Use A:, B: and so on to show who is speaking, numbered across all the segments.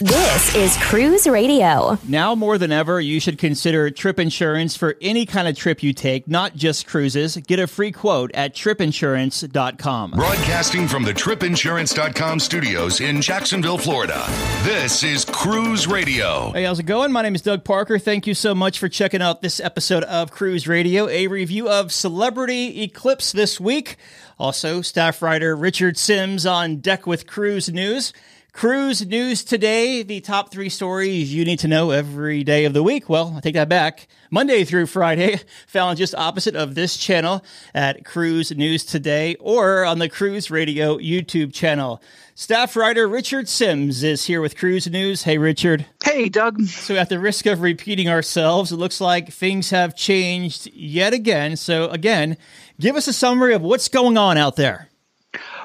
A: This is Cruise Radio.
B: Now more than ever, you should consider trip insurance for any kind of trip you take, not just cruises. Get a free quote at tripinsurance.com.
C: Broadcasting from the tripinsurance.com studios in Jacksonville, Florida. This is Cruise Radio.
B: Hey, how's it going? My name is Doug Parker. Thank you so much for checking out this episode of Cruise Radio, a review of Celebrity Eclipse this week. Also, staff writer Richard Sims on deck with Cruise News. Cruise news today, the top three stories you need to know every day of the week. Well, I take that back. Monday through Friday, found just opposite of this channel at Cruise News Today or on the Cruise Radio YouTube channel. Staff writer Richard Sims is here with Cruise News. Hey, Richard.
D: Hey, Doug.
B: So, at the risk of repeating ourselves, it looks like things have changed yet again. So, again, give us a summary of what's going on out there.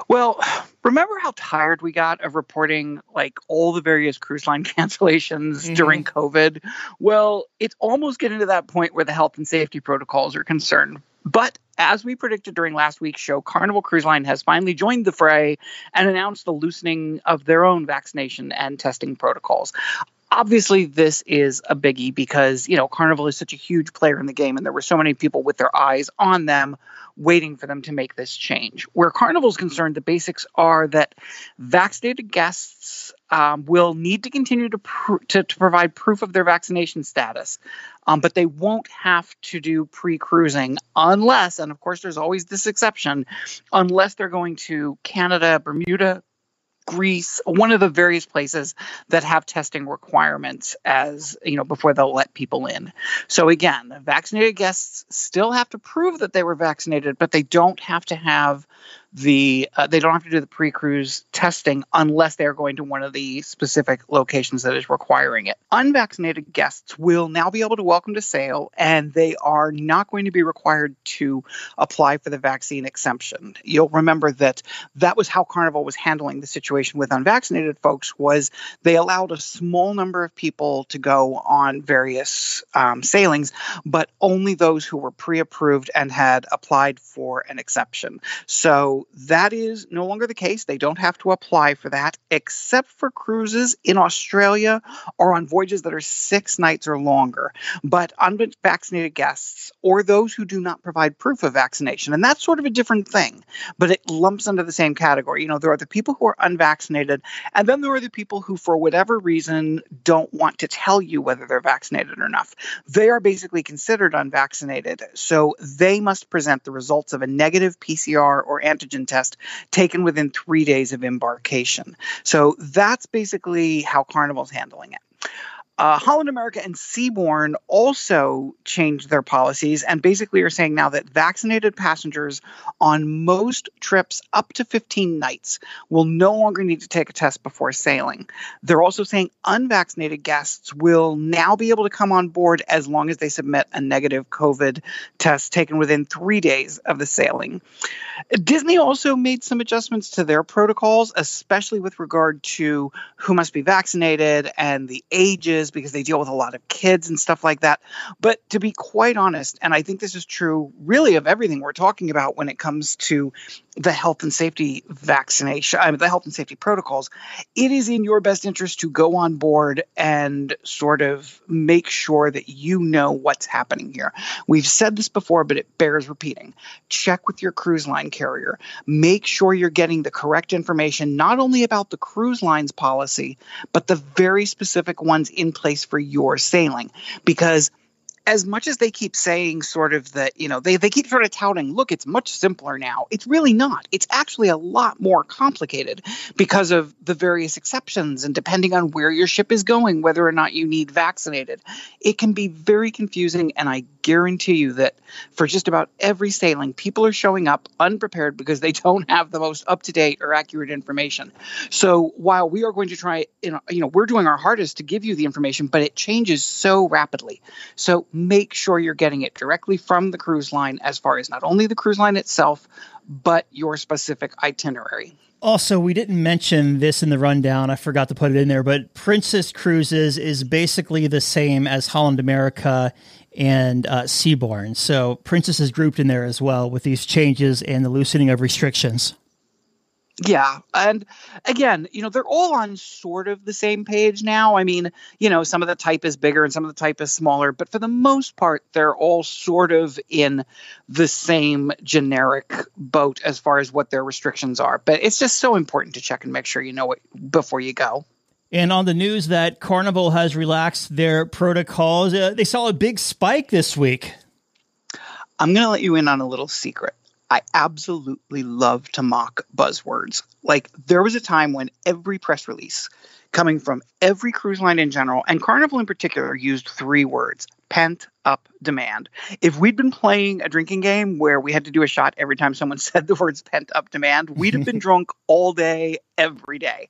D: Well, remember how tired we got of reporting like all the various cruise line cancellations mm-hmm. during COVID? Well, it's almost getting to that point where the health and safety protocols are concerned. But as we predicted during last week's show, Carnival Cruise Line has finally joined the fray and announced the loosening of their own vaccination and testing protocols obviously this is a biggie because you know carnival is such a huge player in the game and there were so many people with their eyes on them waiting for them to make this change. Where carnival is concerned the basics are that vaccinated guests um, will need to continue to, pr- to, to, provide proof of their vaccination status. Um, but they won't have to do pre-cruising unless and of course there's always this exception unless they're going to canada bermuda Greece, one of the various places that have testing requirements as, you know, before they'll let people in. So again, vaccinated guests still have to prove that they were vaccinated, but they don't have to have the uh, they don't have to do the pre-cruise testing unless they're going to one of the specific locations that is requiring it. Unvaccinated guests will now be able to welcome to sail, and they are not going to be required to apply for the vaccine exemption. You'll remember that that was how Carnival was handling the situation with unvaccinated folks was they allowed a small number of people to go on various um, sailings, but only those who were pre-approved and had applied for an exception. So that is no longer the case. They don't have to apply for that, except for cruises in Australia or on voyages that are six nights or longer. But unvaccinated guests or those who do not provide proof of vaccination, and that's sort of a different thing, but it lumps under the same category. You know, there are the people who are unvaccinated, and then there are the people who, for whatever reason, don't want to tell you whether they're vaccinated or not. They are basically considered unvaccinated, so they must present the results of a negative PCR or antigen antigen test taken within three days of embarkation. So that's basically how Carnival's handling it. Uh, Holland America and Seabourn also changed their policies and basically are saying now that vaccinated passengers on most trips up to 15 nights will no longer need to take a test before sailing. They're also saying unvaccinated guests will now be able to come on board as long as they submit a negative COVID test taken within three days of the sailing. Disney also made some adjustments to their protocols, especially with regard to who must be vaccinated and the ages because they deal with a lot of kids and stuff like that. But to be quite honest, and I think this is true really of everything we're talking about when it comes to the health and safety vaccination, I mean, the health and safety protocols, it is in your best interest to go on board and sort of make sure that you know what's happening here. We've said this before, but it bears repeating. Check with your cruise line carrier. Make sure you're getting the correct information, not only about the cruise line's policy, but the very specific ones in place for your sailing. Because as much as they keep saying sort of that, you know, they, they keep sort of touting, look, it's much simpler now. It's really not. It's actually a lot more complicated because of the various exceptions and depending on where your ship is going, whether or not you need vaccinated. It can be very confusing. And I guarantee you that for just about every sailing, people are showing up unprepared because they don't have the most up to date or accurate information. So while we are going to try, you know, we're doing our hardest to give you the information, but it changes so rapidly. So make sure you're getting it directly from the cruise line as far as not only the cruise line itself, but your specific itinerary.
B: Also, we didn't mention this in the rundown. I forgot to put it in there, but Princess Cruises is basically the same as Holland America and uh, Seabourn. So Princess is grouped in there as well with these changes and the loosening of restrictions.
D: Yeah. And again, you know, they're all on sort of the same page now. I mean, you know, some of the type is bigger and some of the type is smaller, but for the most part, they're all sort of in the same generic boat as far as what their restrictions are. But it's just so important to check and make sure you know it before you go.
B: And on the news that Carnival has relaxed their protocols, uh, they saw a big spike this week.
D: I'm going to let you in on a little secret. I absolutely love to mock buzzwords. Like there was a time when every press release coming from every cruise line in general and Carnival in particular used three words pent up demand. If we'd been playing a drinking game where we had to do a shot every time someone said the words pent up demand, we'd have been drunk all day, every day.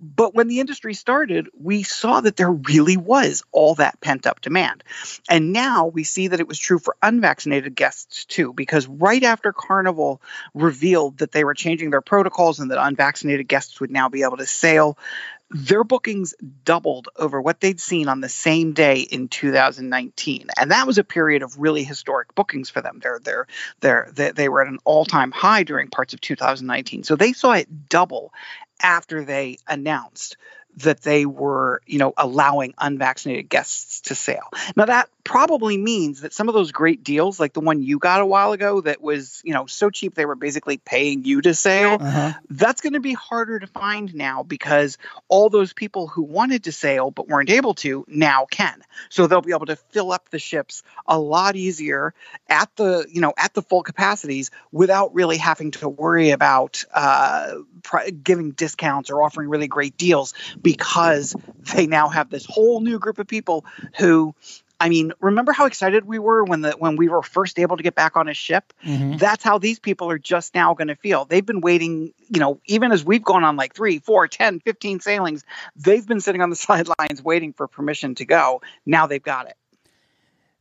D: But when the industry started, we saw that there really was all that pent up demand. And now we see that it was true for unvaccinated guests too, because right after Carnival revealed that they were changing their protocols and that unvaccinated guests would now be able to sail, their bookings doubled over what they'd seen on the same day in 2019 and that was a period of really historic bookings for them. They're, they're, they're, they, were at an all-time high during parts of 2019 so they saw it double after they announced that they were, you know, allowing unvaccinated guests to sail. Now that probably means that some of those great deals, like the one you got a while ago, that was, you know, so cheap they were basically paying you to sail, uh-huh. that's going to be harder to find now because all those people who wanted to sail but weren't able to now can. So they'll be able to fill up the ships a lot easier at the, you know, at the full capacities without really having to worry about uh, giving discounts or offering really great deals because they now have this whole new group of people who I mean, remember how excited we were when the when we were first able to get back on a ship? Mm-hmm. That's how these people are just now going to feel. They've been waiting, you know, even as we've gone on like three, four, ten, fifteen sailings, they've been sitting on the sidelines waiting for permission to go. Now they've got it.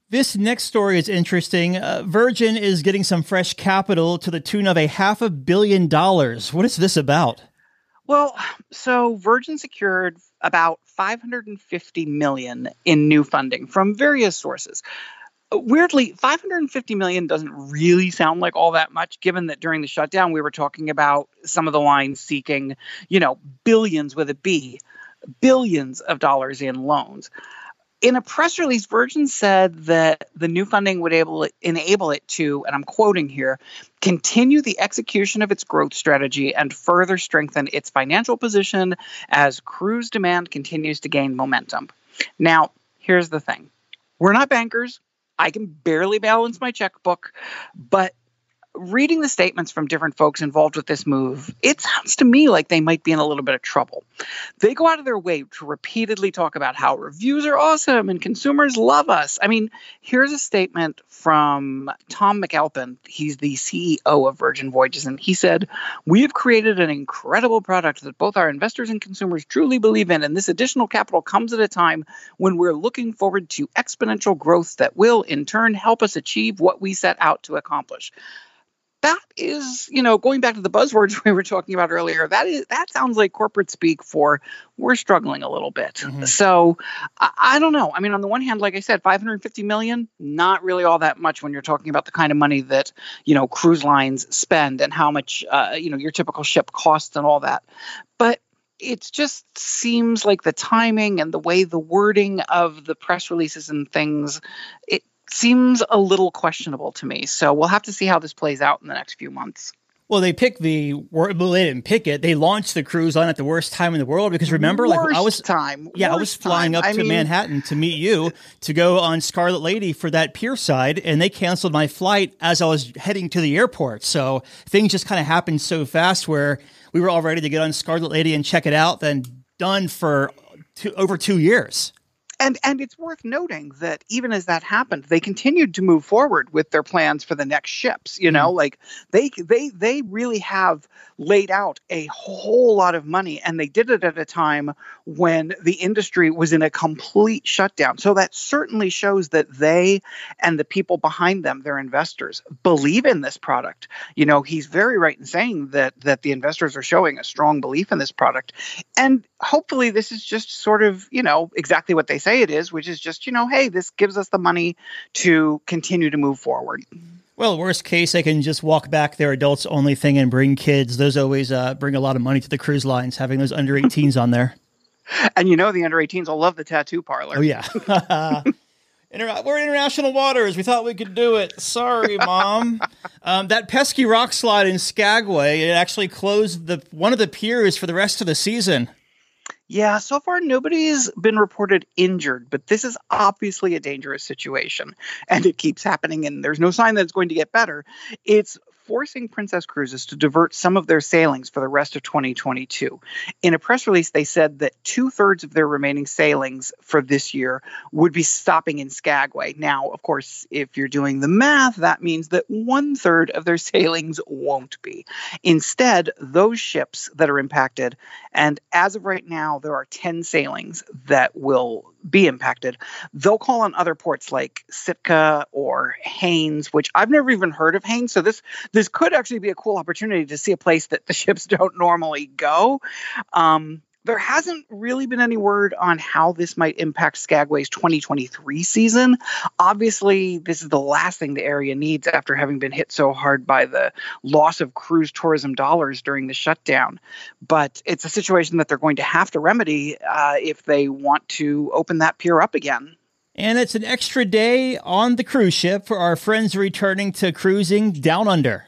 B: This next story is interesting. Uh, Virgin is getting some fresh capital to the tune of a half a billion dollars. What is this about?
D: Well, so Virgin secured about 550 million in new funding from various sources. Uh, weirdly, 550 million doesn't really sound like all that much given that during the shutdown we were talking about some of the lines seeking, you know, billions with a B, billions of dollars in loans in a press release, Virgin said that the new funding would able, enable it to, and I'm quoting here, continue the execution of its growth strategy and further strengthen its financial position as cruise demand continues to gain momentum. Now, here's the thing we're not bankers. I can barely balance my checkbook, but reading the statements from different folks involved with this move, it sounds to me like they might be in a little bit of trouble. They go out of their way to repeatedly talk about how reviews are awesome and consumers love us. I mean, here's a statement from Tom McAlpin. He's the CEO of Virgin Voyages, and he said, We have created an incredible product that both our investors and consumers truly believe in, and this additional capital comes at a time when we're looking forward to exponential growth that will, in turn, help us achieve what we set out to accomplish that is, you know, going back to the buzzwords we were talking about earlier, that is that sounds like corporate speak for we're struggling a little bit. Mm-hmm. So I, I, don't know. I mean, on the one hand, like I said, 550 million, not really all that much when you're talking about the kind of money that you know cruise lines spend and how much uh, you know your typical ship costs and all that. But it just seems like the timing and the way the wording of the press releases and things it seems a little questionable to me. So we'll have to see how this plays out in the next few months.
B: Well, they picked the well, they didn't pick it. They launched the cruise on at the worst time in the world because remember,
D: worst
B: like I was
D: time,
B: yeah, I was flying
D: time.
B: up
D: I
B: to
D: mean,
B: Manhattan to meet you to go on Scarlet Lady for that pier side, and they canceled my flight as I was heading to the airport. So things just kind of happened so fast where we were all ready to get on Scarlet Lady and check it out, then done for two, over two years
D: and and it's worth noting that even as that happened they continued to move forward with their plans for the next ships you know mm-hmm. like they they they really have laid out a whole lot of money and they did it at a time when the industry was in a complete shutdown. So that certainly shows that they and the people behind them their investors believe in this product. You know he's very right in saying that that the investors are showing a strong belief in this product. And hopefully this is just sort of you know exactly what they say it is, which is just, you know, hey, this gives us the money to continue to move forward.
B: Well, worst case, they can just walk back their adults only thing and bring kids. Those always uh, bring a lot of money to the cruise lines, having those under 18s on there.
D: And you know the under 18s will love the tattoo parlor.
B: Oh, yeah. Inter- we're in international waters. We thought we could do it. Sorry, mom. um, that pesky rock slide in Skagway, it actually closed the one of the piers for the rest of the season.
D: Yeah, so far nobody's been reported injured, but this is obviously a dangerous situation and it keeps happening and there's no sign that it's going to get better. It's forcing Princess Cruises to divert some of their sailings for the rest of 2022. In a press release, they said that two thirds of their remaining sailings for this year would be stopping in Skagway. Now, of course, if you're doing the math, that means that one third of their sailings won't be. Instead, those ships that are impacted, and as of right now, there are 10 sailings that will be impacted, they'll call on other ports like Sitka or Haines, which I've never even heard of Haines. So this this could actually be a cool opportunity to see a place that the ships don't normally go. Um, there hasn't really been any word on how this might impact Skagway's 2023 season. Obviously, this is the last thing the area needs after having been hit so hard by the loss of cruise tourism dollars during the shutdown. But it's a situation that they're going to have to remedy uh, if they want to open that pier up again.
B: And it's an extra day on the cruise ship for our friends returning to cruising down under.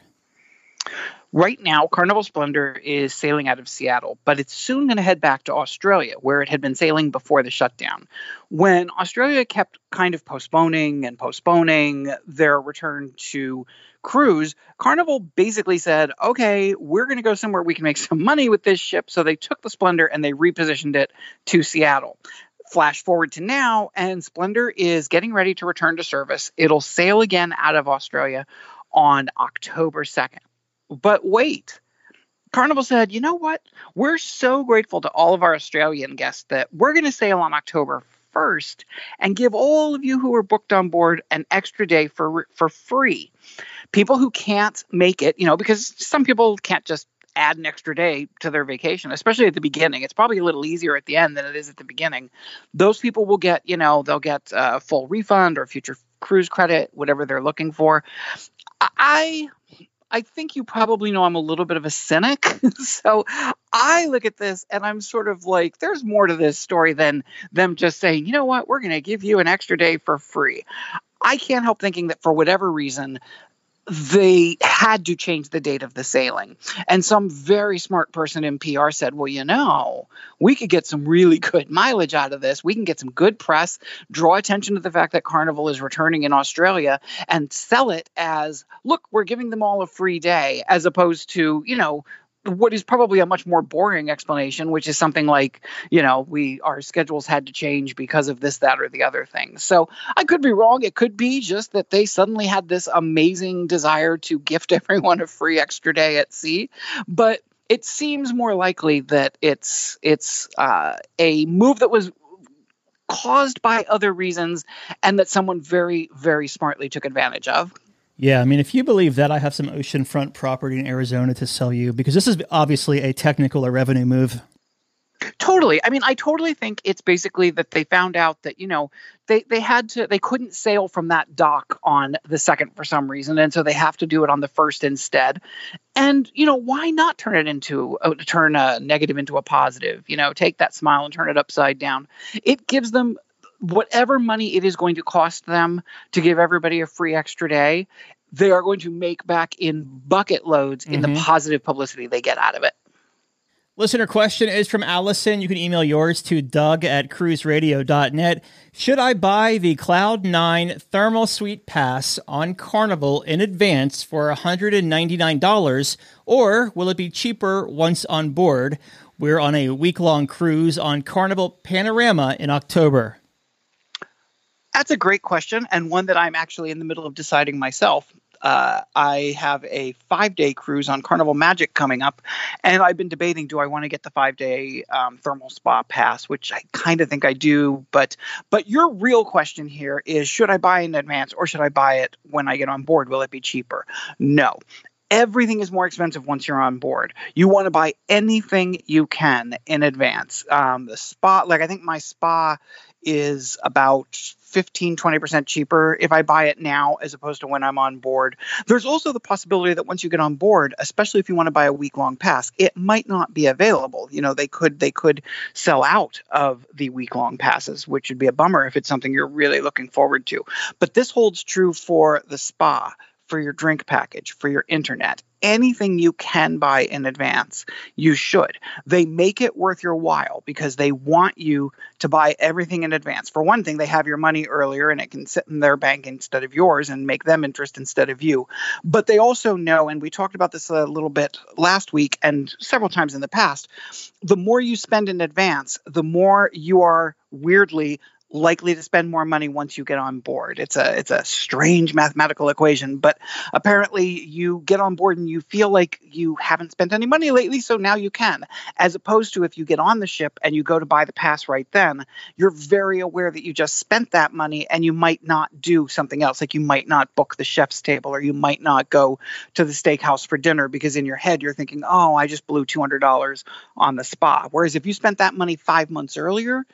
D: Right now, Carnival Splendor is sailing out of Seattle, but it's soon going to head back to Australia, where it had been sailing before the shutdown. When Australia kept kind of postponing and postponing their return to cruise, Carnival basically said, okay, we're going to go somewhere we can make some money with this ship. So they took the Splendor and they repositioned it to Seattle flash forward to now, and Splendor is getting ready to return to service. It'll sail again out of Australia on October 2nd. But wait, Carnival said, you know what? We're so grateful to all of our Australian guests that we're going to sail on October 1st and give all of you who are booked on board an extra day for for free. People who can't make it, you know, because some people can't just add an extra day to their vacation, especially at the beginning. It's probably a little easier at the end than it is at the beginning. Those people will get, you know, they'll get a full refund or future cruise credit, whatever they're looking for. I I think you probably know I'm a little bit of a cynic. so I look at this and I'm sort of like, there's more to this story than them just saying, you know what, we're going to give you an extra day for free. I can't help thinking that for whatever reason, they had to change the date of the sailing. And some very smart person in PR said, well, you know, we could get some really good mileage out of this. We can get some good press, draw attention to the fact that Carnival is returning in Australia, and sell it as, look, we're giving them all a free day, as opposed to, you know, what is probably a much more boring explanation, which is something like, you know, we our schedules had to change because of this, that, or the other thing. So I could be wrong. It could be just that they suddenly had this amazing desire to gift everyone a free extra day at sea. But it seems more likely that it's it's uh, a move that was caused by other reasons and that someone very very smartly took advantage of
B: yeah, I mean, if you believe that, I have some oceanfront property in Arizona to sell you because this is obviously a technical or revenue move.
D: Totally. I mean, I totally think it's basically that they found out that, you know, they, they had to, they couldn't sail from that dock on the second for some reason. And so they have to do it on the first instead. And, you know, why not turn it into, uh, turn a negative into a positive? You know, take that smile and turn it upside down. It gives them whatever money it is going to cost them to give everybody a free extra day, they are going to make back in bucket loads in mm-hmm. the positive publicity they get out of it.
B: Listener question is from Allison. You can email yours to doug at cruiseradio.net. Should I buy the Cloud9 Thermal Suite Pass on Carnival in advance for $199, or will it be cheaper once on board? We're on a week long cruise on Carnival Panorama in October.
D: That's a great question, and one that I'm actually in the middle of deciding myself. Uh, I have a five day cruise on Carnival Magic coming up, and I've been debating do I want to get the five day um, thermal spa pass, which I kind of think I do. But but your real question here is should I buy in advance or should I buy it when I get on board? Will it be cheaper? No everything is more expensive once you're on board. You want to buy anything you can in advance. Um, the spa, like I think my spa is about 15 20% cheaper if I buy it now as opposed to when I'm on board. There's also the possibility that once you get on board, especially if you want to buy a week long pass, it might not be available. You know, they could they could sell out of the week long passes, which would be a bummer if it's something you're really looking forward to. But this holds true for the spa for your drink package, for your internet, anything you can buy in advance, you should. They make it worth your while because they want you to buy everything in advance. For one thing, they have your money earlier and it can sit in their bank instead of yours and make them interest instead of you. But they also know, and we talked about this a little bit last week and several times in the past, the more you spend in advance, the more you are weirdly likely to spend more money once you get on board. It's a it's a strange mathematical equation, but apparently you get on board and you feel like you haven't spent any money lately, so now you can. As opposed to if you get on the ship and you go to buy the pass right then, you're very aware that you just spent that money and you might not do something else. Like you might not book the chef's table or you might not go to the steakhouse for dinner because in your head you're thinking, "Oh, I just blew $200 on the spa." Whereas if you spent that money 5 months earlier,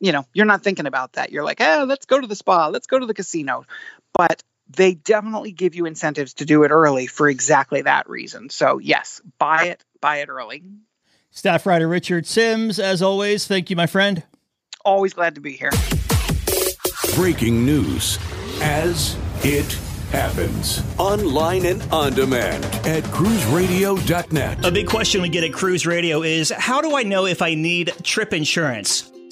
D: you know, you're not thinking about that. You're like, oh, let's go to the spa, let's go to the casino. But they definitely give you incentives to do it early for exactly that reason. So, yes, buy it, buy it early.
B: Staff writer Richard Sims, as always, thank you, my friend.
D: Always glad to be here.
E: Breaking news as it happens online and on demand at cruiseradio.net.
B: A big question we get at Cruise Radio is how do I know if I need trip insurance?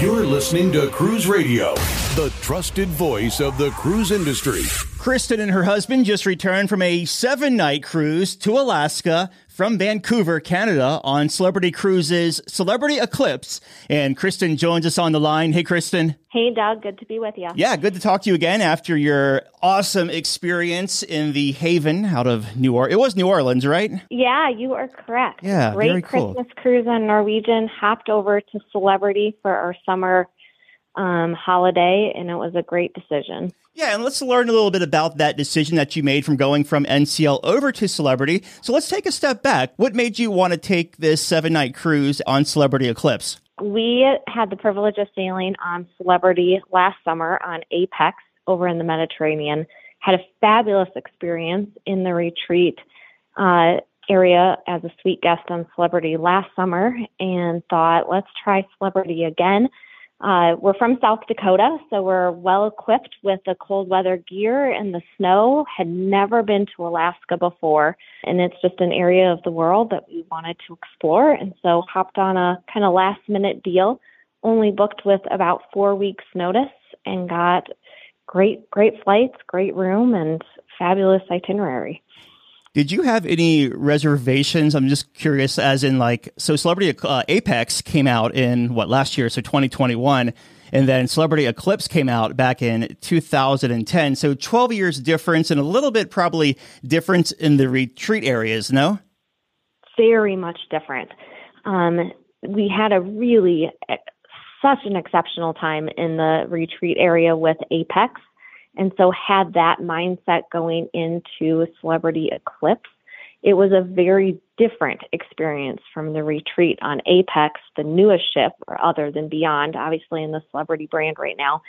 E: You're listening to Cruise Radio, the trusted voice of the cruise industry.
B: Kristen and her husband just returned from a seven night cruise to Alaska from Vancouver, Canada on Celebrity Cruises Celebrity Eclipse. And Kristen joins us on the line. Hey, Kristen.
F: Hey, Doug. Good to be with you.
B: Yeah, good to talk to you again after your awesome experience in the Haven out of New Orleans. It was New Orleans, right?
F: Yeah, you are correct.
B: Yeah,
F: Great
B: very cool.
F: Christmas cruise on Norwegian. Hopped over to Celebrity for our summer um, holiday, and it was a great decision.
B: Yeah, and let's learn a little bit about that decision that you made from going from NCL over to Celebrity. So let's take a step back. What made you want to take this seven night cruise on Celebrity Eclipse?
F: We had the privilege of sailing on Celebrity last summer on Apex over in the Mediterranean. Had a fabulous experience in the retreat uh, area as a suite guest on Celebrity last summer and thought, let's try Celebrity again. Uh, we're from South Dakota, so we're well equipped with the cold weather gear and the snow. Had never been to Alaska before, and it's just an area of the world that we wanted to explore. And so hopped on a kind of last minute deal, only booked with about four weeks' notice, and got great, great flights, great room, and fabulous itinerary.
B: Did you have any reservations? I'm just curious, as in like, so Celebrity uh, Apex came out in what last year, so 2021, and then Celebrity Eclipse came out back in 2010. So 12 years difference, and a little bit probably difference in the retreat areas. No,
F: very much different. Um, we had a really such an exceptional time in the retreat area with Apex and so had that mindset going into Celebrity Eclipse. It was a very different experience from the retreat on Apex, the newest ship, or other than Beyond, obviously in the Celebrity brand right now,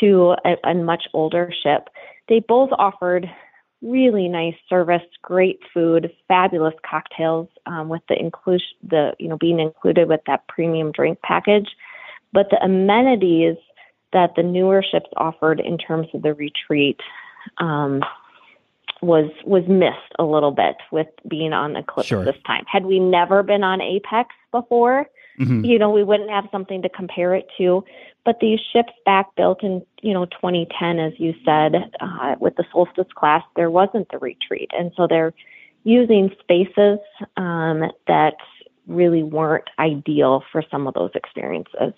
F: to a, a much older ship. They both offered really nice service, great food, fabulous cocktails um, with the inclusion, the you know being included with that premium drink package. But the amenities that the newer ships offered in terms of the retreat um, was was missed a little bit with being on Eclipse
B: Sure.
F: this time. Had we never been on Apex before,
B: Mhm.
F: you know, we wouldn't have something to compare it to. But these ships back built in, you know, 2010, as you said, uh, with the Solstice class, there wasn't the retreat. And so they're using spaces um, that really weren't ideal for some of those experiences.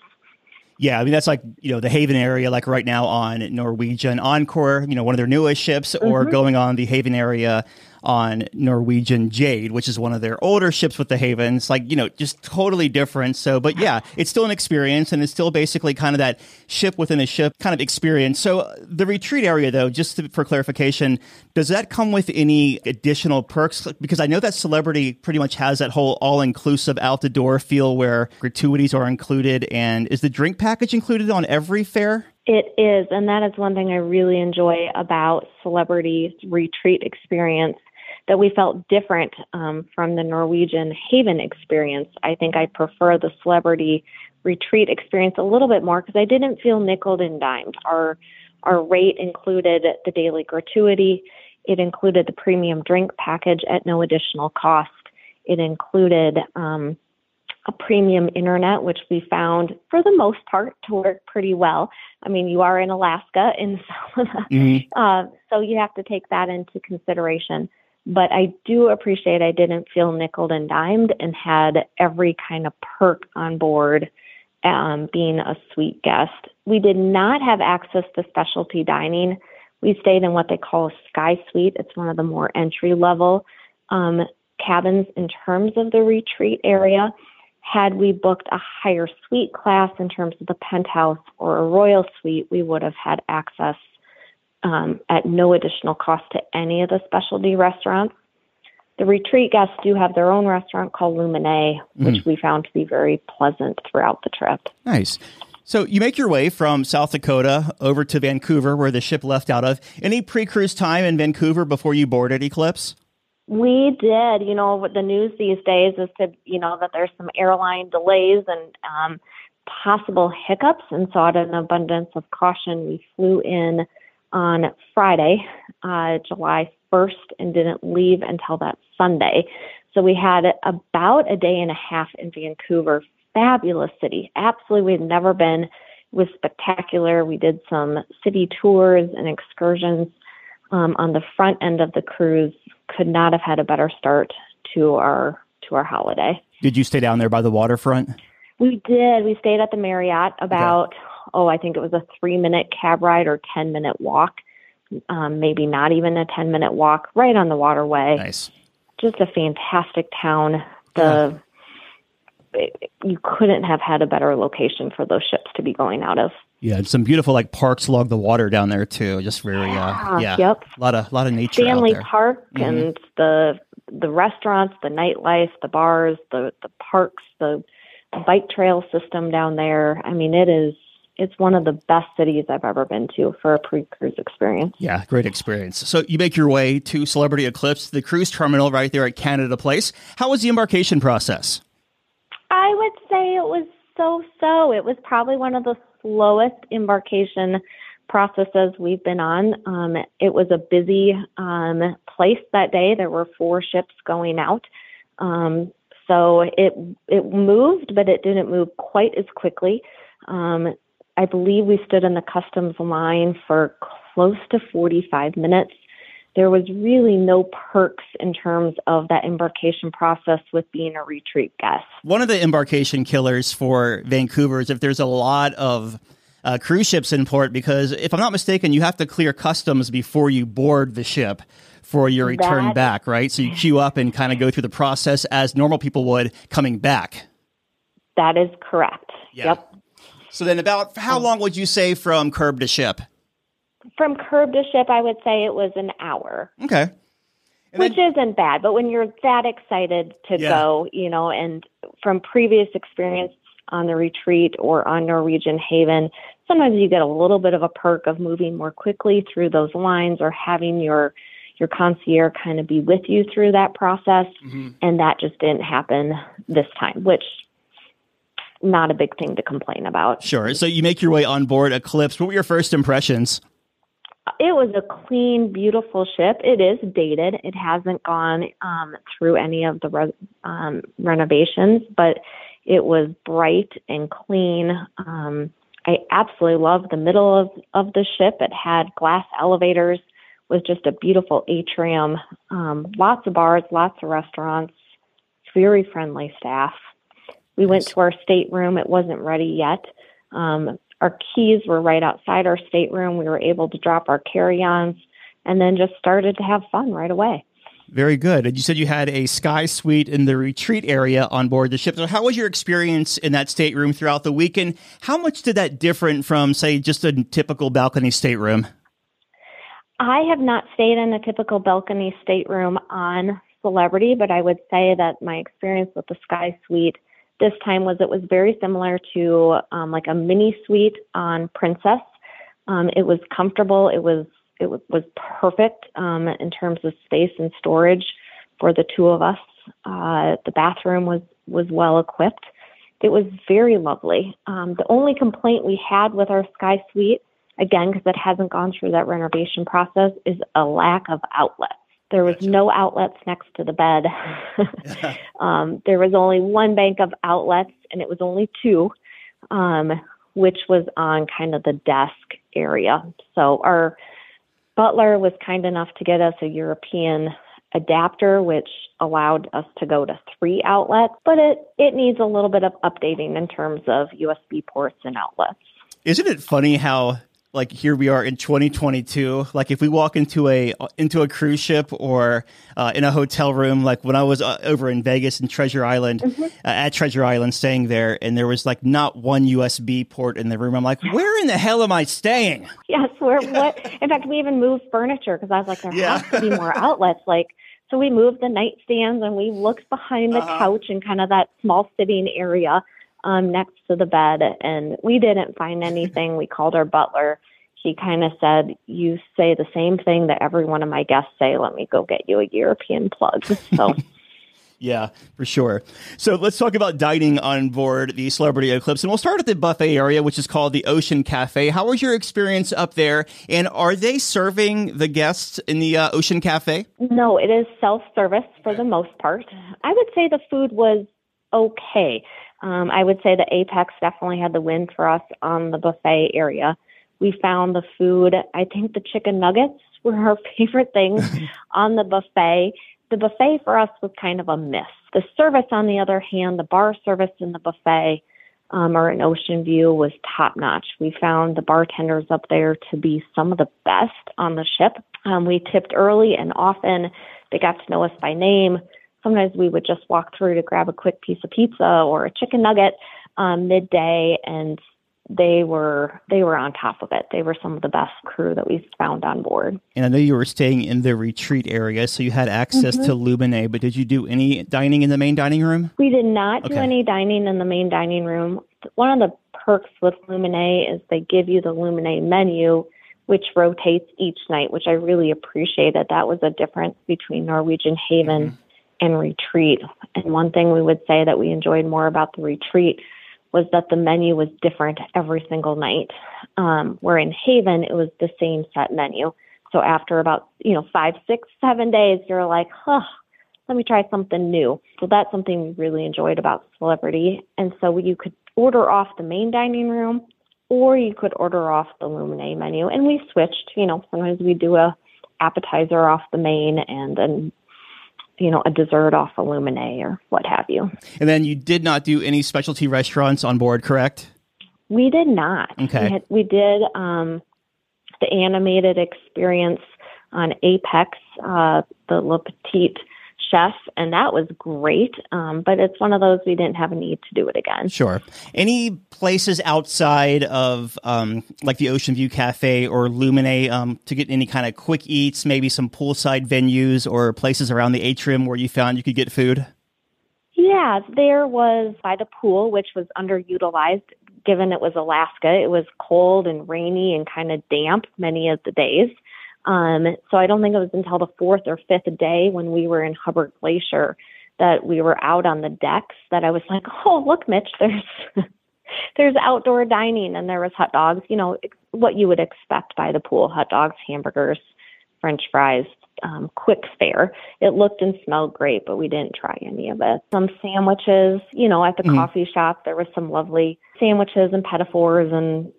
B: Yeah, I mean that's like you know the Haven area, like right now on Norwegian Encore, you know one of their newest ships, or mm-hmm. going on the Haven area on Norwegian Jade, which is one of their older ships with the Haven. It's like you know just totally different. So, but yeah, it's still an experience, and it's still basically kind of that ship within a ship kind of experience. So the retreat area, though, just to, for clarification, does that come with any additional perks? Because I know that Celebrity pretty much has that whole all-inclusive out the door feel where gratuities are included, and is the drink package included on every fare?
F: It is, and that is one thing I really enjoy about Celebrity's retreat experience that we felt different um, from the Norwegian Haven experience. I think I prefer the Celebrity retreat experience a little bit more because I didn't feel nickel and dimed. Our our rate included the daily gratuity. It included the premium drink package at no additional cost. It included um, a premium internet, which we found for the most part to work pretty well. I mean, you are in Alaska in the,
B: Mhm.
F: uh, so you have to take that into consideration. But I do appreciate I didn't feel nickel and dimed and had every kind of perk on board um, being a suite guest. We did not have access to specialty dining. We stayed in what they call a sky suite. It's one of the more entry level um, cabins in terms of the retreat area. Had we booked a higher suite class in terms of the penthouse or a royal suite, we would have had access um, at no additional cost to any of the specialty restaurants. The retreat guests do have their own restaurant called Luminae, which we found to be very pleasant throughout the trip.
B: Nice. So you make your way from South Dakota over to Vancouver, where the ship left out of. Any pre-cruise time in Vancouver before you boarded Eclipse?
F: We did. You know, what the news these days is to, you know, that there's some airline delays and um, possible hiccups. And so, out of an abundance of caution, we flew in on Friday, uh, July 1st, and didn't leave until that Sunday. So, we had about a day and a half in Vancouver. Fabulous city. Absolutely. We'd never been. It was spectacular. We did some city tours and excursions um, on the front end of the cruise could not have had a better start to our to our holiday.
B: Did you stay down there by the waterfront?
F: We did. We stayed at the Marriott about oh, I think it was a three minute cab ride or ten minute walk, um, maybe not even a ten minute walk, right on the waterway.
B: Nice.
F: Just a fantastic town. The you couldn't have had a better location for those ships to be going out of.
B: Yeah, and some beautiful like parks along the water down there too. Just very uh,
F: Yeah,
B: yeah,
F: yep.
B: a lot of lot of nature
F: Stanley. Park and the the restaurants, the nightlife, the bars, the the parks, the bike trail system down there. I mean, it is it's one of the best cities I've ever been to for a pre-cruise experience.
B: Yeah, great experience. So you make your way to Celebrity Eclipse, the cruise terminal right there at Canada Place. How was the embarkation process?
F: I would say it was so so. It was probably one of the slowest embarkation processes we've been on. Um, it was a busy um, place that day. There were four ships going out. Um, so it it moved, but it didn't move quite as quickly. Um, I believe we stood in the customs line for close to 45 minutes. There was really no perks in terms of that embarkation process with being a retreat guest.
B: One of the embarkation killers for Vancouver is if there's a lot of uh, cruise ships in port, because if I'm not mistaken, you have to clear customs before you board the ship for your return
F: That-
B: back, right? So you queue up and kind of go through the process as normal people would coming back.
F: That is correct.
B: Yeah.
F: Yep.
B: So then, about how long would you say from curb to ship?
F: From curb to ship, I would say it was an hour,
B: Okay. And
F: which isn't bad. But when you're that excited to
B: Yeah.
F: go, you know, and from previous experience on the retreat or on Norwegian Haven, sometimes you get a little bit of a perk of moving more quickly through those lines or having your your concierge kind of be with you through that process.
B: Mm-hmm.
F: And that just didn't happen this time, which not a big thing to complain about.
B: Sure. So you make your way on board Eclipse. What were your first impressions?
F: it was a clean, beautiful ship. It is dated. It hasn't gone um, through any of the re- um, renovations, but it was bright and clean. Um, I absolutely loved the middle of, of the ship. It had glass elevators, was just a beautiful atrium, um, lots of bars, lots of restaurants, very friendly staff. We went to our stateroom. It wasn't ready yet. Um, our keys were right outside our stateroom. We were able to drop our carry ons and then just started to have fun right away.
B: Very good. And you said you had a sky suite in the retreat area on board the ship. So, how was your experience in that stateroom throughout the weekend? How much did that differ from, say, just a typical balcony stateroom?
F: I have not stayed in a typical balcony stateroom on Celebrity, but I would say that my experience with the Sky Suite this time was it was very similar to um, like a mini suite on Princess. Um, it was comfortable. It was it was, was perfect um, in terms of space and storage for the two of us. Uh, the bathroom was was well equipped. It was very lovely. Um, the only complaint we had with our Sky Suite, again because it hasn't gone through that renovation process, is a lack of outlets. There was gotcha. no outlets next to the bed. um, there was only one bank of outlets, and it was only two, um, which was on kind of the desk area. So our butler was kind enough to get us a European adapter, which allowed us to go to three outlets, but it, it needs a little bit of updating in terms of USB ports and outlets.
B: Isn't it funny how like here we are in 2022 like if we walk into a into a cruise ship or uh, in a hotel room like when i was uh, over in vegas in treasure island mm-hmm. uh, at treasure island staying there and there was like not one usb port in the room i'm like where in the hell am i staying
F: yes where what in fact we even moved furniture because i was like there yeah. has to be more outlets like so we moved the nightstands and we looked behind the uh-huh. couch and kind of that small sitting area um, next to the bed, and we didn't find anything. we called our butler. He kind of said, "You say the same thing that every one of my guests say. Let me go get you a European plug." So.
B: Yeah, for sure. So let's talk about dining on board the Celebrity Eclipse. And we'll start at the buffet area, which is called the Ocean Cafe. How was your experience up there? And are they serving the guests in the uh, Ocean Cafe?
F: No, it is self service for the most part. I would say the food was okay. Um, I would say the Apex definitely had the win for us on the buffet area. We found the food, I think the chicken nuggets were our favorite things on the buffet. The buffet for us was kind of a miss. The service, on the other hand, the bar service in the buffet um, or in Ocean View was top notch. We found the bartenders up there to be some of the best on the ship. Um, we tipped early and often they got to know us by name sometimes we would just walk through to grab a quick piece of pizza or a chicken nugget um, midday and they were they were on top of it. They were some of the best crew that we found on board.
B: And I know you were staying in the retreat area, so you had access mm-hmm. to Luminae. But did you do any dining in the main dining room?
F: We did not okay. do any dining in the main dining room. One of the perks with Luminae is they give you the Luminae menu, which rotates each night, which I really appreciated. That was a difference between Norwegian Haven. Mm-hmm and retreat. And one thing we would say that we enjoyed more about the retreat was that the menu was different every single night. Um, where in Haven, it was the same set menu. So after about, you know, five, six, seven days, you're like, huh, let me try something new. So that's something we really enjoyed about Celebrity. And so you could order off the main dining room or you could order off the Luminae menu. And we switched, you know, sometimes we do a appetizer off the main and then you know, a dessert off Illumine or what have you.
B: And then you did not do any specialty restaurants on board, correct?
F: We did not.
B: Okay.
F: We, had, we did um, the animated experience on Apex, uh, the Le Petit chef, and that was great. Um, but it's one of those we didn't have a need to do it again.
B: Sure. Any places outside of um, like the Ocean View Cafe or Luminae um, to get any kind of quick eats, maybe some poolside venues or places around the atrium where you found you could get food?
F: Yeah, there was by the pool, which was underutilized given it was Alaska. It was cold and rainy and kind of damp many of the days. Um, so I don't think it was until the fourth or fifth day when we were in Hubbard Glacier that we were out on the decks that I was like, oh, look, Mitch, there's there's outdoor dining and there was hot dogs. You know, what you would expect by the pool: hot dogs, hamburgers, French fries, um, quick fare. It looked and smelled great, but we didn't try any of it. Some sandwiches, you know, at the mm-hmm. coffee shop, there was some lovely sandwiches and fours and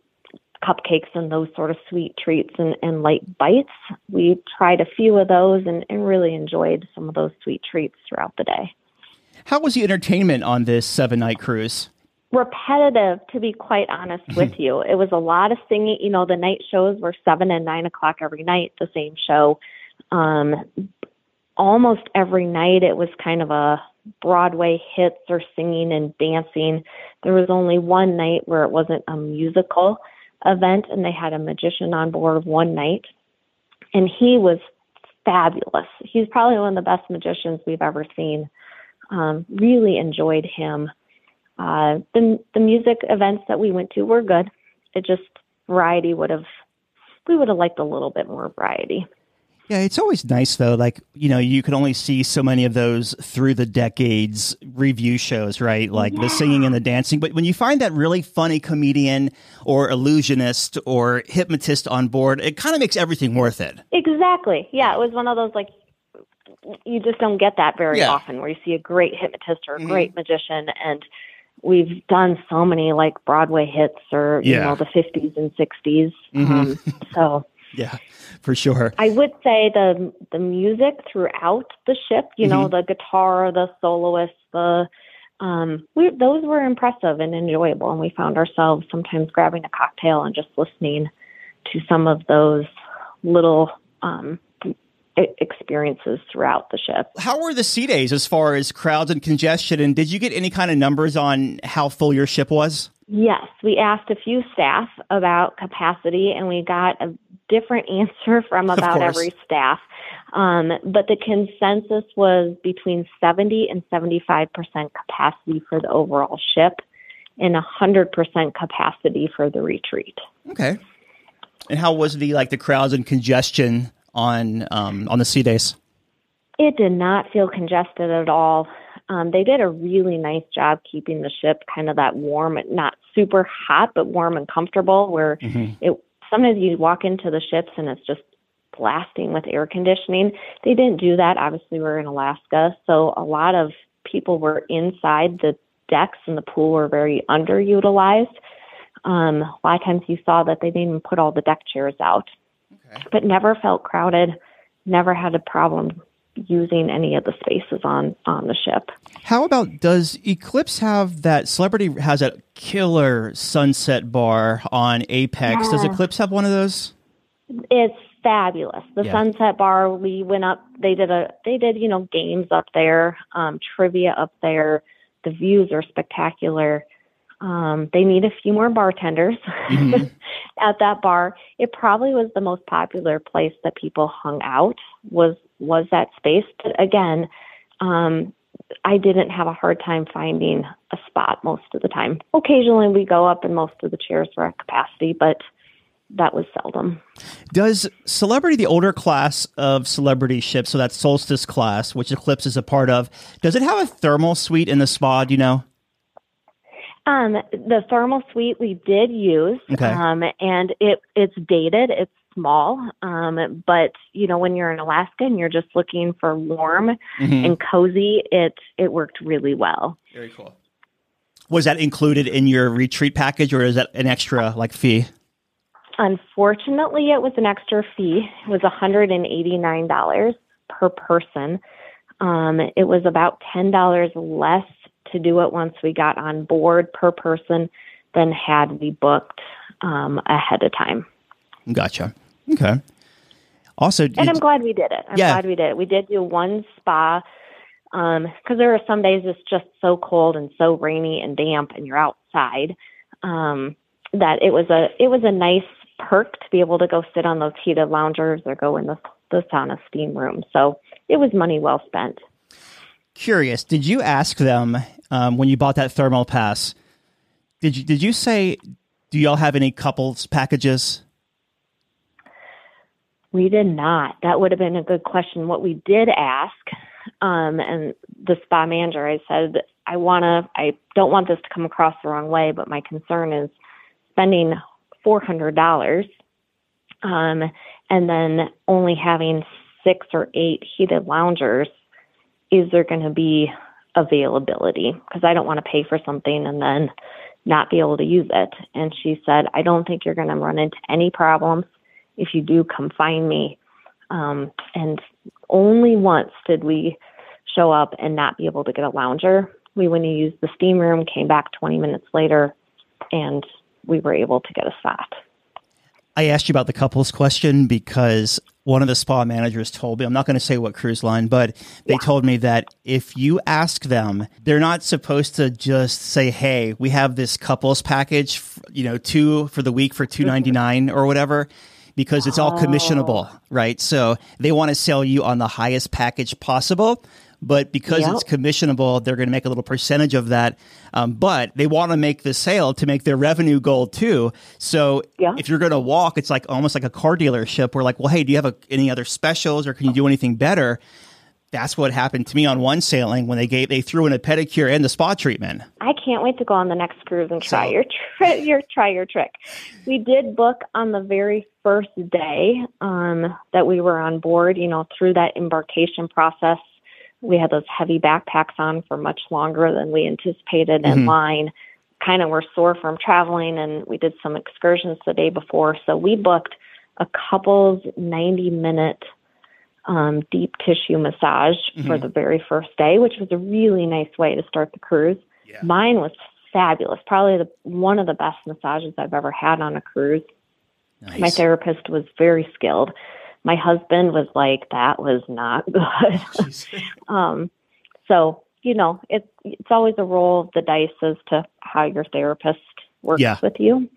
F: cupcakes and those sort of sweet treats and, and light bites. We tried a few of those and, and really enjoyed some of those sweet treats throughout the day.
B: How was the entertainment on this seven night cruise?
F: repetitive to be quite honest with you it was a lot of singing you know the night shows were seven and nine o'clock every night the same show um almost every night it was kind of a broadway hits or singing and dancing there was only one night where it wasn't a musical event and they had a magician on board one night and he was fabulous he's probably one of the best magicians we've ever seen um really enjoyed him uh, the the music events that we went to were good. It just variety would have we would have liked a little bit more variety.
B: Yeah, it's always nice though. Like you know, you can only see so many of those through the decades review shows, right? Like yeah. the singing and the dancing. But when you find that really funny comedian or illusionist or hypnotist on board, it kind of makes everything worth it.
F: Exactly. Yeah, it was one of those like you just don't get that very yeah. often where you see a great hypnotist or a mm-hmm. great magician and we've done so many like Broadway hits or you know the 50s and 60s. Mm-hmm. Um, so
B: yeah, for sure.
F: I would say the the music throughout the ship, you mm-hmm. know, the guitar, the soloist, the um, we, those were impressive and enjoyable, and we found ourselves sometimes grabbing a cocktail and just listening to some of those little um, experiences throughout the ship.
B: How were the sea days as far as crowds and congestion? And did you get any kind of numbers on how full your ship was?
F: Yes, we asked a few staff about capacity, and we got a different answer from about every staff. Um, but the consensus was between 70 and 75% capacity for the overall ship and 100% capacity for the retreat.
B: Okay. And how was the like the crowds and congestion on um, on the sea days?
F: It did not feel congested at all. Um, they did a really nice job keeping the ship kind of that warm, not super hot, but warm and comfortable. Where mm-hmm. it sometimes you walk into the ships and it's just blasting with air conditioning. They didn't do that. Obviously, we're in Alaska, so a lot of people were inside the decks and the pool were very underutilized. Um, a lot of times you saw that they didn't even put all the deck chairs out okay. but never felt crowded, never had a problem using any of the spaces on on the ship.
B: How about does Eclipse have that celebrity has a killer sunset bar on Apex? Yeah. Does Eclipse have one of those?
F: It's fabulous. The yeah. sunset bar we went up they did a they did, you know, games up there, um, trivia up there. The views are spectacular. Um, they need a few more bartenders mm-hmm. at that bar. It probably was the most popular place that people hung out was was that space. But again, um, I didn't have a hard time finding a spot most of the time. Occasionally we go up and most of the chairs were at capacity, but that was seldom.
B: Does Celebrity, the older class of celebrity ships, so that Solstice class, which Eclipse is a part of, does it have a thermal suite in the spa? Do you know?
F: Um, the thermal suite we did use,
B: okay.
F: um, and it it's dated. It's small, um, but you know when you're in Alaska and you're just looking for warm mm-hmm. and cozy, it it worked really well.
B: Very cool. Was that included in your retreat package, or is that an extra like fee?
F: Unfortunately, it was an extra fee. It was $189 per person. Um, it was about $10 less to do it once we got on board per person than had we booked um, ahead of time.
B: Gotcha. Okay. Also,
F: and I'm glad we did it. I'm yeah. glad we did it. We did do one spa because um, there are some days it's just so cold and so rainy and damp, and you're outside. Um, that it was a it was a nice perk to be able to go sit on those heated loungers or go in the the sauna steam room. So it was money well spent.
B: Curious, did you ask them um, when you bought that thermal pass, did you did you say do y'all have any couples packages?
F: We did not. That would have been a good question. What we did ask, um, and the spa manager, I said, I wanna, I don't want this to come across the wrong way, but my concern is spending $400. Um, and then only having six or eight heated loungers, is there going to be availability? Because I don't want to pay for something and then not be able to use it. And she said, I don't think you're going to run into any problems. If you do, come find me. Um, and only once did we show up and not be able to get a lounger. We went and used the steam room, came back 20 minutes later, and we were able to get a spot.
B: I asked you about the couples question because one of the spa managers told me, I'm not going to say what cruise line, but they yeah. told me that if you ask them, they're not supposed to just say, Hey, we have this couples package, you know, two for the week for 299 or whatever, because it's all commissionable, oh. right? So they want to sell you on the highest package possible but because yep. it's commissionable, they're going to make a little percentage of that. Um, but they want to make the sale to make their revenue goal too. So yep. if you're going to walk, it's like almost like a car dealership. We're like, well, hey, do you have a, any other specials or can you do anything better? That's what happened to me on one sailing when they gave they threw in a pedicure and the spa treatment.
F: I can't wait to go on the next cruise and try so, your tri- your try your trick. We did book on the very first day um, that we were on board. You know, through that embarkation process, we had those heavy backpacks on for much longer than we anticipated mm-hmm. in line. Kind of were sore from traveling, and we did some excursions the day before. So we booked a couple's 90 minute um, deep tissue massage mm-hmm. for the very first day, which was a really nice way to start the cruise. Yeah. Mine was fabulous, probably the, one of the best massages I've ever had on a cruise. Nice. My therapist was very skilled my husband was like, that was not good. um, so, you know, it's, it's always a roll of the dice as to how your therapist works yeah. with you.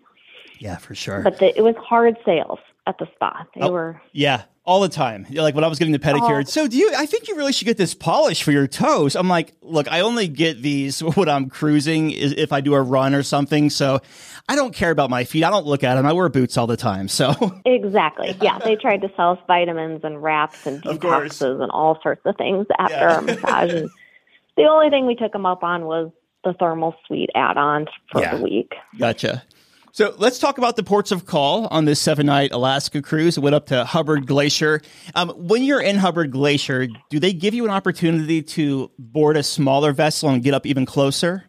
B: Yeah, for sure.
F: But the, it was hard sales at the spa. They oh, were.
B: Yeah, all the time. Like when I was getting the pedicure. Oh. So do you? I think you really should get this polish for your toes. I'm like, look, I only get these when I'm cruising, if I do a run or something. So I don't care about my feet. I don't look at them. I wear boots all the time. So
F: exactly, yeah. They tried to sell us vitamins and wraps and detoxes and all sorts of things after yeah. our massage. And the only thing we took them up on was the thermal suite add-on for yeah. the week.
B: Gotcha. So let's talk about the ports of call on this seven night Alaska cruise. It went up to Hubbard Glacier. Um, when you're in Hubbard Glacier, do they give you an opportunity to board a smaller vessel and get up even closer?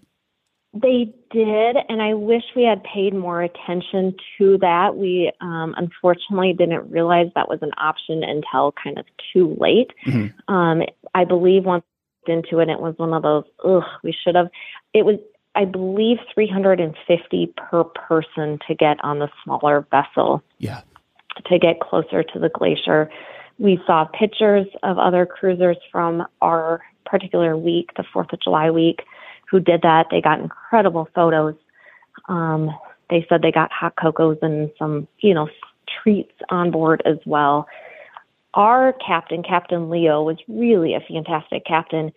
F: They did, and I wish we had paid more attention to that. We um, unfortunately didn't realize that was an option until kind of too late. Mm-hmm. Um, I believe once into it, it was one of those, ugh, we should have. It was I believe 350 per person to get on the smaller vessel.
B: Yeah.
F: To get closer to the glacier. We saw pictures of other cruisers from our particular week, the 4th of July week, who did that. They got incredible photos. Um, they said they got hot cocos and some, you know, treats on board as well. Our captain, Captain Leo, was really a fantastic captain.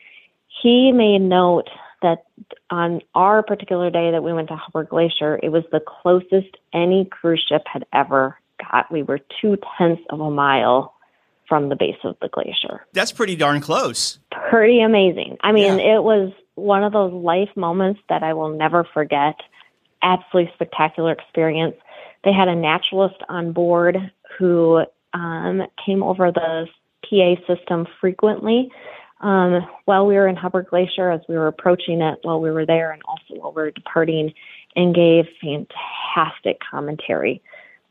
F: He made note that on our particular day that we went to Hubbard Glacier, it was the closest any cruise ship had ever got. We were two tenths of a mile from the base of the glacier.
B: That's pretty darn close.
F: Pretty amazing. I mean, yeah. it was one of those life moments that I will never forget. Absolutely spectacular experience. They had a naturalist on board who um, came over the PA system frequently um, while we were in Hubbard Glacier, as we were approaching it, while we were there, and also while we were departing, and gave fantastic commentary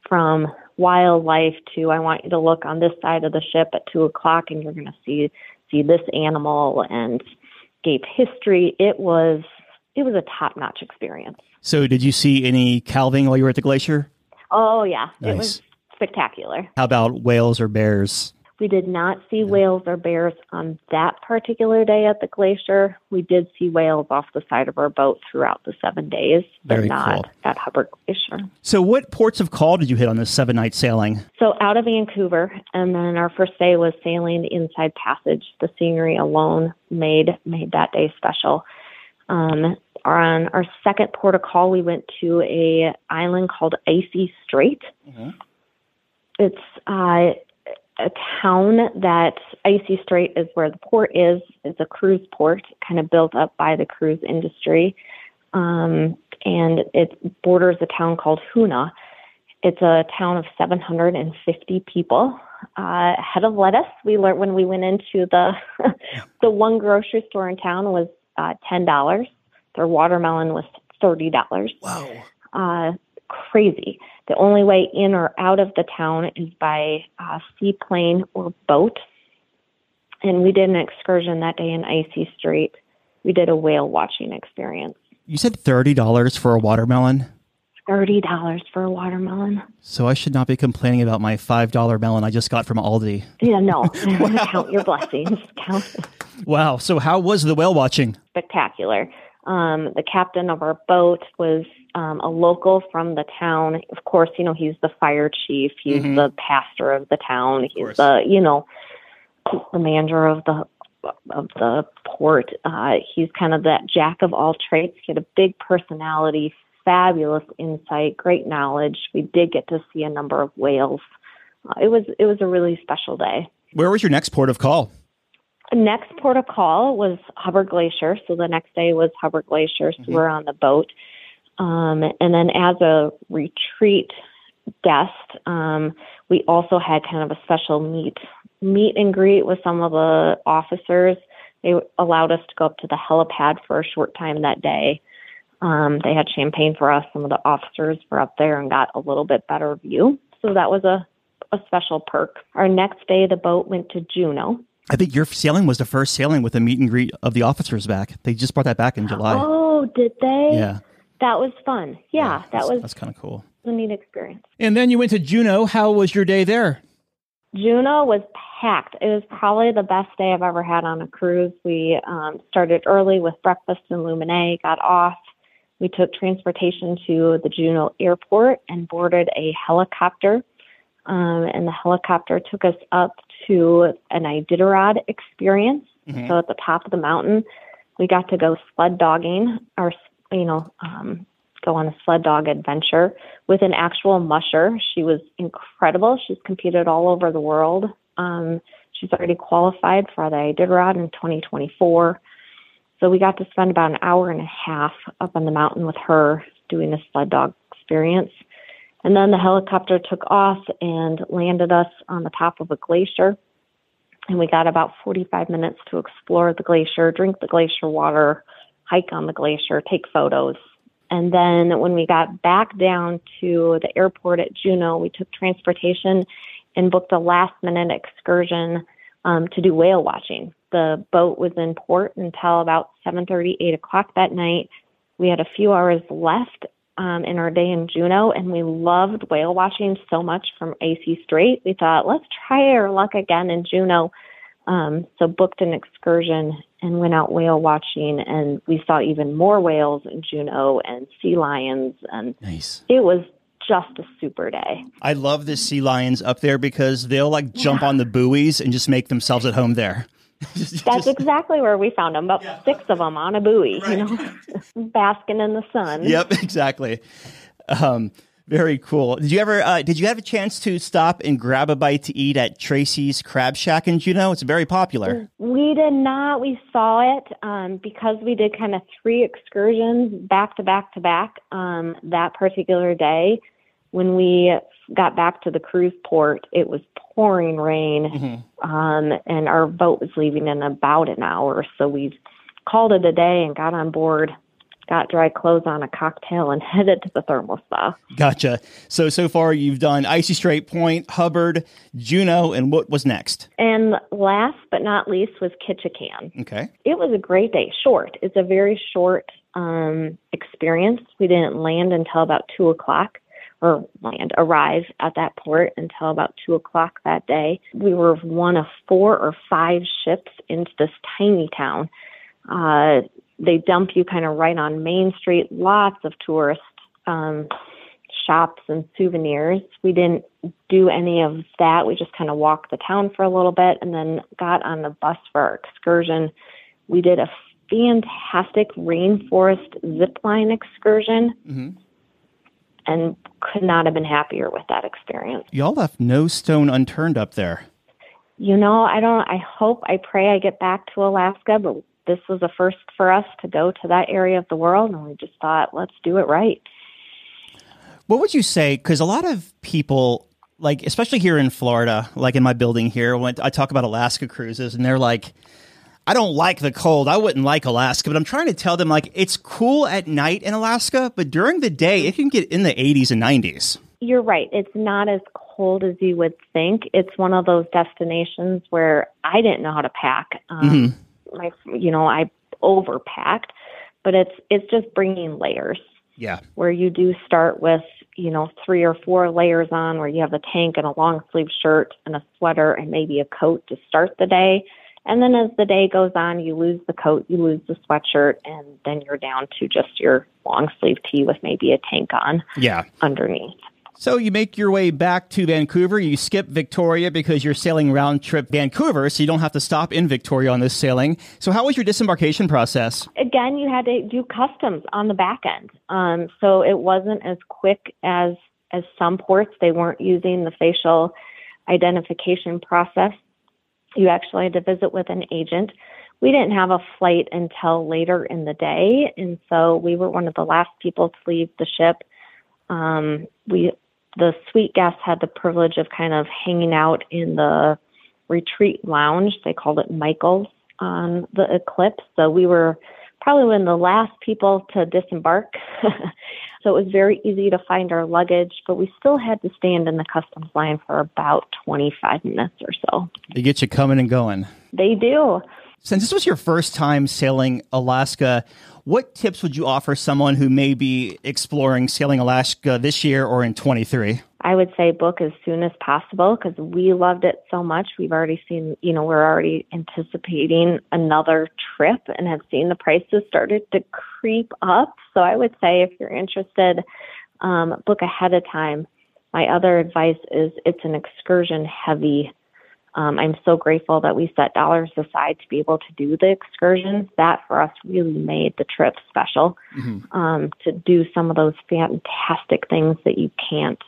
F: from wildlife to I want you to look on this side of the ship at two o'clock, and you're going to see see this animal, and gave history. It was it was a top notch experience.
B: So, did you see any calving while you were at the glacier?
F: Oh yeah, nice. it was spectacular.
B: How about whales or bears?
F: We did not see whales or bears on that particular day at the glacier. We did see whales off the side of our boat throughout the seven days, but Very not cool. at Hubbard Glacier.
B: So, what ports of call did you hit on this seven night sailing?
F: So, out of Vancouver, and then our first day was sailing Inside Passage. The scenery alone made made that day special. Um, on our second port of call, we went to a island called Icy Strait. Mm-hmm. It's uh, a town that Icy Strait is where the port is. It's a cruise port, kind of built up by the cruise industry. Um, and it borders a town called Hoonah. It's a town of 750 people. Uh, head of lettuce, we learned when we went into the the one grocery store in town was uh, ten dollars. Their watermelon was thirty dollars.
B: Wow.
F: Uh, crazy. The only way in or out of the town is by uh, seaplane or boat. And we did an excursion that day in Icy Strait. We did a whale watching experience.
B: You said $30 for a watermelon?
F: thirty dollars for a watermelon.
B: So I should not be complaining about my five dollar melon I just got from Aldi.
F: Yeah, no. Count your blessings. Count.
B: Wow. So how was the whale watching?
F: Spectacular. Um, the captain of our boat was um, a local from the town. Of course, you know he's the fire chief. He's
B: Mhm.
F: the pastor of the town. He's
B: course.
F: the you know the manager of the of the port. Uh, he's kind of that jack of all trades. He had a big personality, fabulous insight, great knowledge. We did get to see a number of whales. Uh, it was it was a really special day.
B: Where was your next port of call?
F: Next port of call was Hubbard Glacier. So the next day was Hubbard Glacier. So we're on the boat. Um, and then as a retreat guest, um, we also had kind of a special meet meet and greet with some of the officers. They allowed us to go up to the helipad for a short time that day. Um, they had champagne for us. Some of the officers were up there and got a little bit better view. So that was a, a special perk. Our next day, the boat went to Juneau.
B: I think your sailing was the first sailing with a meet and greet of the officers back. They just brought that back in July.
F: Oh, did they?
B: yeah.
F: That was fun. Yeah, that was
B: that's kind of cool.
F: a neat experience.
B: And then you went to Juneau. How was your day there?
F: Juneau was packed. It was probably the best day I've ever had on a cruise. We um, started early with breakfast in Luminae, got off. We took transportation to the Juneau airport and boarded a helicopter. Um, and the helicopter took us up to an Iditarod experience.
B: Mhm.
F: So at the top of the mountain, we got to go sled dogging or, you know, um, go on a sled dog adventure with an actual musher. She was incredible. She's competed all over the world. Um, she's already qualified for the Iditarod in 2024. So we got to spend about an hour and a half up on the mountain with her doing the sled dog experience. And then the helicopter took off and landed us on the top of a glacier. And we got about 45 minutes to explore the glacier, drink the glacier water, hike on the glacier, take photos. And then when we got back down to the airport at Juneau, we took transportation and booked a last minute excursion um, to do whale watching. The boat was in port until about 7:30, 8 o'clock that night. We had a few hours left um, in our day in Juneau, and we loved whale watching so much from Icy Strait. We thought, let's try our luck again in Juneau. Um, so booked an excursion and went out whale watching, and we saw even more whales in Juneau and sea lions, and
B: Nice.
F: it was just a super day.
B: I love the sea lions up there because they'll like jump on the buoys and just make themselves at home there.
F: That's exactly where we found them. About six of them on a buoy, you know, basking in the sun.
B: Yep, exactly. Um, very cool. Did you ever? Uh, did you have a chance to stop and grab a bite to eat at Tracy's Crab Shack in Juneau? It's very popular.
F: We did not. We saw it um, because we did kind of three excursions back to back to back um, that particular day. When we got back to the cruise port, it was pouring rain, um, and our boat was leaving in about an hour. So we called it a day and got on board, got dry clothes on, a cocktail, and headed to the thermal spa.
B: Gotcha. So so far you've done Icy Strait Point, Hubbard, Juneau, and what was next?
F: And last but not least was Ketchikan.
B: Okay.
F: it was a great day. Short. It's a very short um, experience. We didn't land until about two o'clock, land arrive at that port until about two o'clock that day. We were one of four or five ships into this tiny town. Uh, they dump you kind of right on Main Street. Lots of tourist um, shops and souvenirs. We didn't do any of that. We just kind of walked the town for a little bit and then got on the bus for our excursion. We did a fantastic rainforest zip line excursion
B: Mhm.
F: And could not have been happier with that experience.
B: Y'all left no stone unturned up there.
F: You know, I don't I hope I pray I get back to Alaska, but this was a first for us to go to that area of the world and we just thought let's do it right.
B: What would you say? Because a lot of people, like especially here in Florida, like in my building here, when I talk about Alaska cruises, and they're like, I don't like the cold. I wouldn't like Alaska, but I'm trying to tell them like it's cool at night in Alaska, but during the day it can get in the 80s and 90s.
F: You're right. It's not as cold as you would think. It's one of those destinations where I didn't know how to pack. Um, mm-hmm. My, you know, I overpacked, but it's it's just bringing layers.
B: Yeah.
F: Where you do start with, you know, three or four layers on, where you have a tank and a long sleeve shirt and a sweater and maybe a coat to start the day. And then as the day goes on, you lose the coat, you lose the sweatshirt, and then you're down to just your long sleeve tee with maybe a tank on.
B: Yeah.
F: Underneath.
B: So you make your way back to Vancouver. You skip Victoria because you're sailing round trip Vancouver, so you don't have to stop in Victoria on this sailing. So how was your disembarkation process?
F: Again, you had to do customs on the back end, um, so it wasn't as quick as as some ports. They weren't using the facial identification process. You actually had to visit with an agent. We didn't have a flight until later in the day, and so we were one of the last people to leave the ship. Um, we the suite guests had the privilege of kind of hanging out in the retreat lounge. They called it Michael's on the Eclipse. So we were probably one of the last people to disembark. so it was very easy to find our luggage, but we still had to stand in the customs line for about 25 minutes or so.
B: They get you coming and going.
F: They do.
B: Since this was your first time sailing Alaska, what tips would you offer someone who may be exploring sailing Alaska this year or in 23?
F: I would say book as soon as possible because we loved it so much. We've already seen, you know, we're already anticipating another trip and have seen the prices started to creep up. So I would say if you're interested, um, book ahead of time. My other advice is it's an excursion heavy um, I'm so grateful that we set dollars aside to be able to do the excursions. That for us really made the trip special. Mm-hmm. Um, to do some of those fantastic things that you can't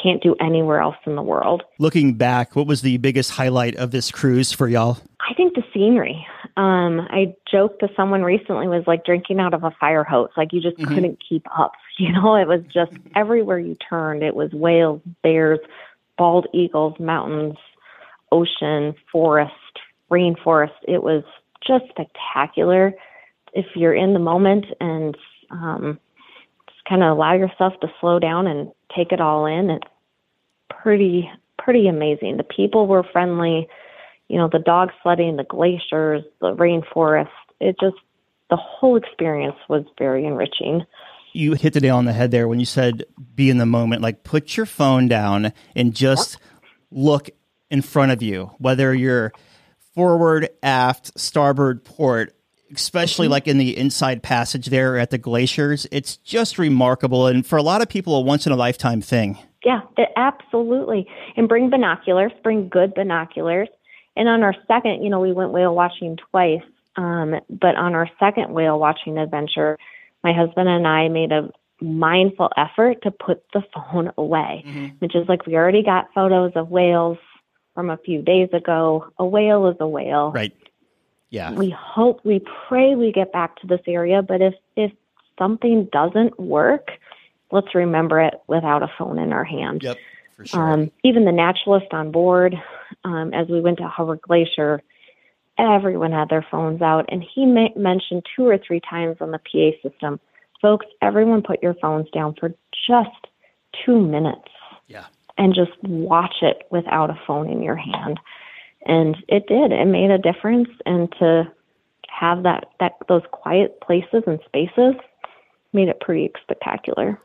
F: can't do anywhere else in the world.
B: Looking back, what was the biggest highlight of this cruise for y'all?
F: I think the scenery. Um, I joked to someone recently was like drinking out of a fire hose. Like you just mm-hmm. couldn't keep up. You know, it was just everywhere you turned. It was whales, bears, bald eagles, mountains, ocean, forest, rainforest. It was just spectacular. If you're in the moment and um, kind of allow yourself to slow down and take it all in, it's pretty pretty amazing. The people were friendly. You know, the dog sledding, the glaciers, the rainforest. It just the whole experience was very enriching.
B: You hit the nail on the head there when you said be in the moment. Like put your phone down and just look in front of you, whether you're forward, aft, starboard, port, especially mm-hmm. like in the inside passage there at the glaciers. It's just remarkable. And for a lot of people, a once in a lifetime thing.
F: Yeah, it, absolutely. And bring binoculars, bring good binoculars. And on our second, you know, we went whale watching twice. Um, but on our second whale watching adventure, my husband and I made a mindful effort to put the phone away, mm-hmm. which is like we already got photos of whales from a few days ago. A whale is a whale.
B: Right. Yeah.
F: We hope, we pray we get back to this area, but if if something doesn't work, let's remember it without a phone in our hand.
B: Yep. For sure. Um,
F: even the naturalist on board, um, as we went to Hubbard Glacier, everyone had their phones out, and he ma- mentioned two or three times on the PA system, folks, everyone put your phones down for just two minutes.
B: Yeah
F: and just watch it without a phone in your hand. And it did. It made a difference and to have that that those quiet places and spaces made it pretty spectacular.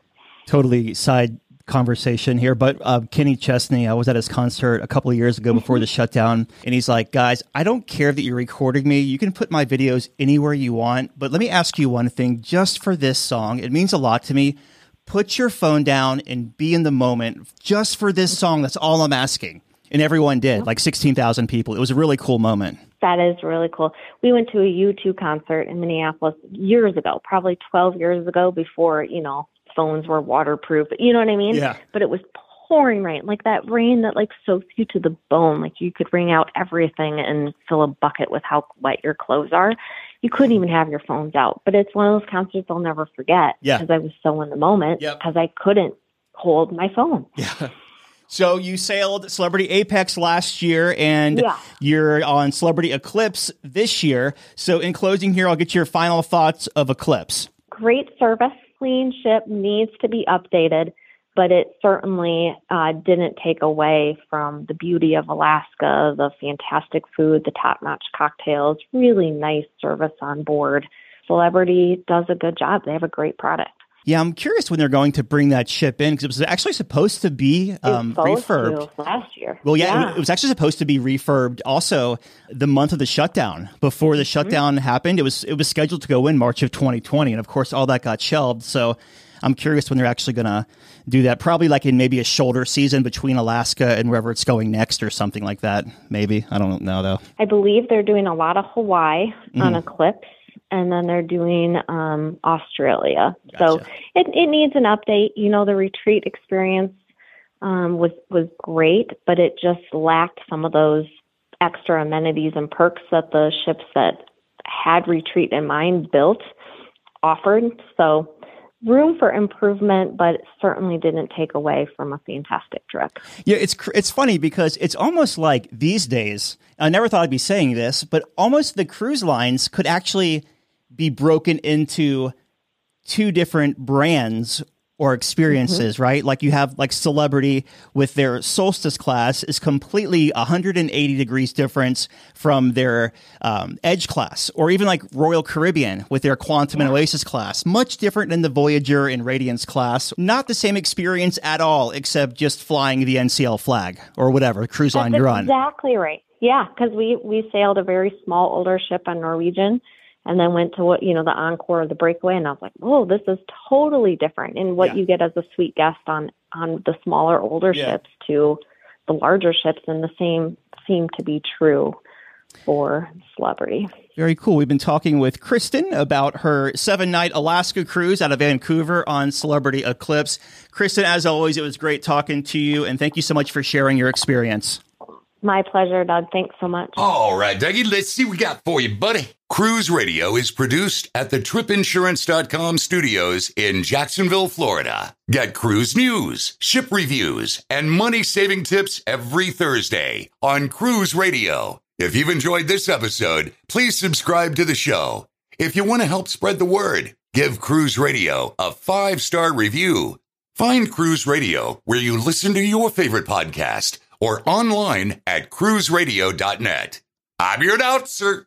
B: Totally side conversation here, but uh, Kenny Chesney, I was at his concert a couple of years ago before the shutdown, and he's like, "Guys, I don't care that you're recording me. You can put my videos anywhere you want, but let me ask you one thing. Just for this song, it means a lot to me put your phone down and be in the moment just for this song. That's all I'm asking. And everyone did, like 16,000 people. It was a really cool moment.
F: That is really cool. We went to a U2 concert in Minneapolis years ago, probably 12 years ago before, you know, phones were waterproof. You know what I mean?
B: Yeah.
F: But it was pouring rain, like that rain that like soaks you to the bone. Like you could wring out everything and fill a bucket with how wet your clothes are you couldn't even have your phones out. But it's one of those concerts I'll never forget
B: yeah.
F: because I was so in the moment
B: because
F: yep. I couldn't hold my phone.
B: Yeah. So you sailed Celebrity Apex last year and
F: Yeah.
B: you're on Celebrity Eclipse this year. So in closing here, I'll get your final thoughts of Eclipse.
F: Great service, clean ship, needs to be updated, but it certainly uh, didn't take away from the beauty of Alaska, the fantastic food, the top notch cocktails, really nice service on board. Celebrity does a good job. They have a great product.
B: Yeah, I'm curious when they're going to bring that ship in because it was actually supposed to be um, refurbed.
F: last year.
B: Well, yeah, It, it was actually supposed to be refurbed also the month of the shutdown. Before
F: Mm-hmm.
B: the shutdown happened, it was it was scheduled to go in March of 2020, and of course, all that got shelved. So, I'm curious when they're actually going to do that. Probably like in maybe a shoulder season between Alaska and wherever it's going next, or something like that. Maybe I don't know though.
F: I believe they're doing a lot of Hawaii
B: Mm-hmm.
F: on Eclipse, and then they're doing um, Australia. So it, it needs an update. You know, the retreat experience um, was was great, but it just lacked some of those extra amenities and perks that the ships that had retreat in mind built offered. So room for improvement, but it certainly didn't take away from a fantastic trip.
B: Yeah, it's cr- it's funny because it's almost like these days. I never thought I'd be saying this, but almost the cruise lines could actually be broken into two different brands or experiences, right? Like you have like Celebrity with their Solstice class is completely 180 degrees difference from their um, Edge class, or even like Royal Caribbean with their Quantum and Oasis class. Much different than the Voyager and Radiance class. Not the same experience at all, except just flying the NCL flag or whatever cruise line you're on.
F: exactly right. Yeah, because we we sailed a very small older ship on Norwegian, and then went to what you know the Encore, the Breakaway, and I was like, "Whoa, this is totally different." And what
B: Yeah.
F: you get as a suite guest on on the smaller older
B: Yeah.
F: ships to the larger ships, and the same seem to be true for Celebrity.
B: Very cool. We've been talking with Kristen about her seven night Alaska cruise out of Vancouver on Celebrity Eclipse. Kristen, as always, it was great talking to you, and thank you so much for sharing your experience.
F: My pleasure, Doug. Thanks so much.
C: All right, Dougie, let's see what we got for you, buddy. Cruise Radio is produced at the tripinsurance.com studios in Jacksonville, Florida. Get cruise news, ship reviews, and money saving tips every Thursday on Cruise Radio. If you've enjoyed this episode, please subscribe to the show. If you want to help spread the word, give Cruise Radio a five star review. Find Cruise Radio where you listen to your favorite podcast or online at cruiseradio.net. I'm your announcer,